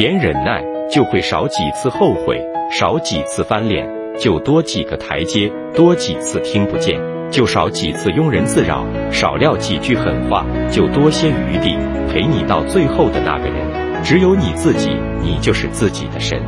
点忍耐，就会少几次后悔，少几次翻脸，就多几个台阶，多几次听不见，就少几次庸人自扰，少撂几句狠话，就多些余地陪你到最后的那个人。只有你自己，你就是自己的神。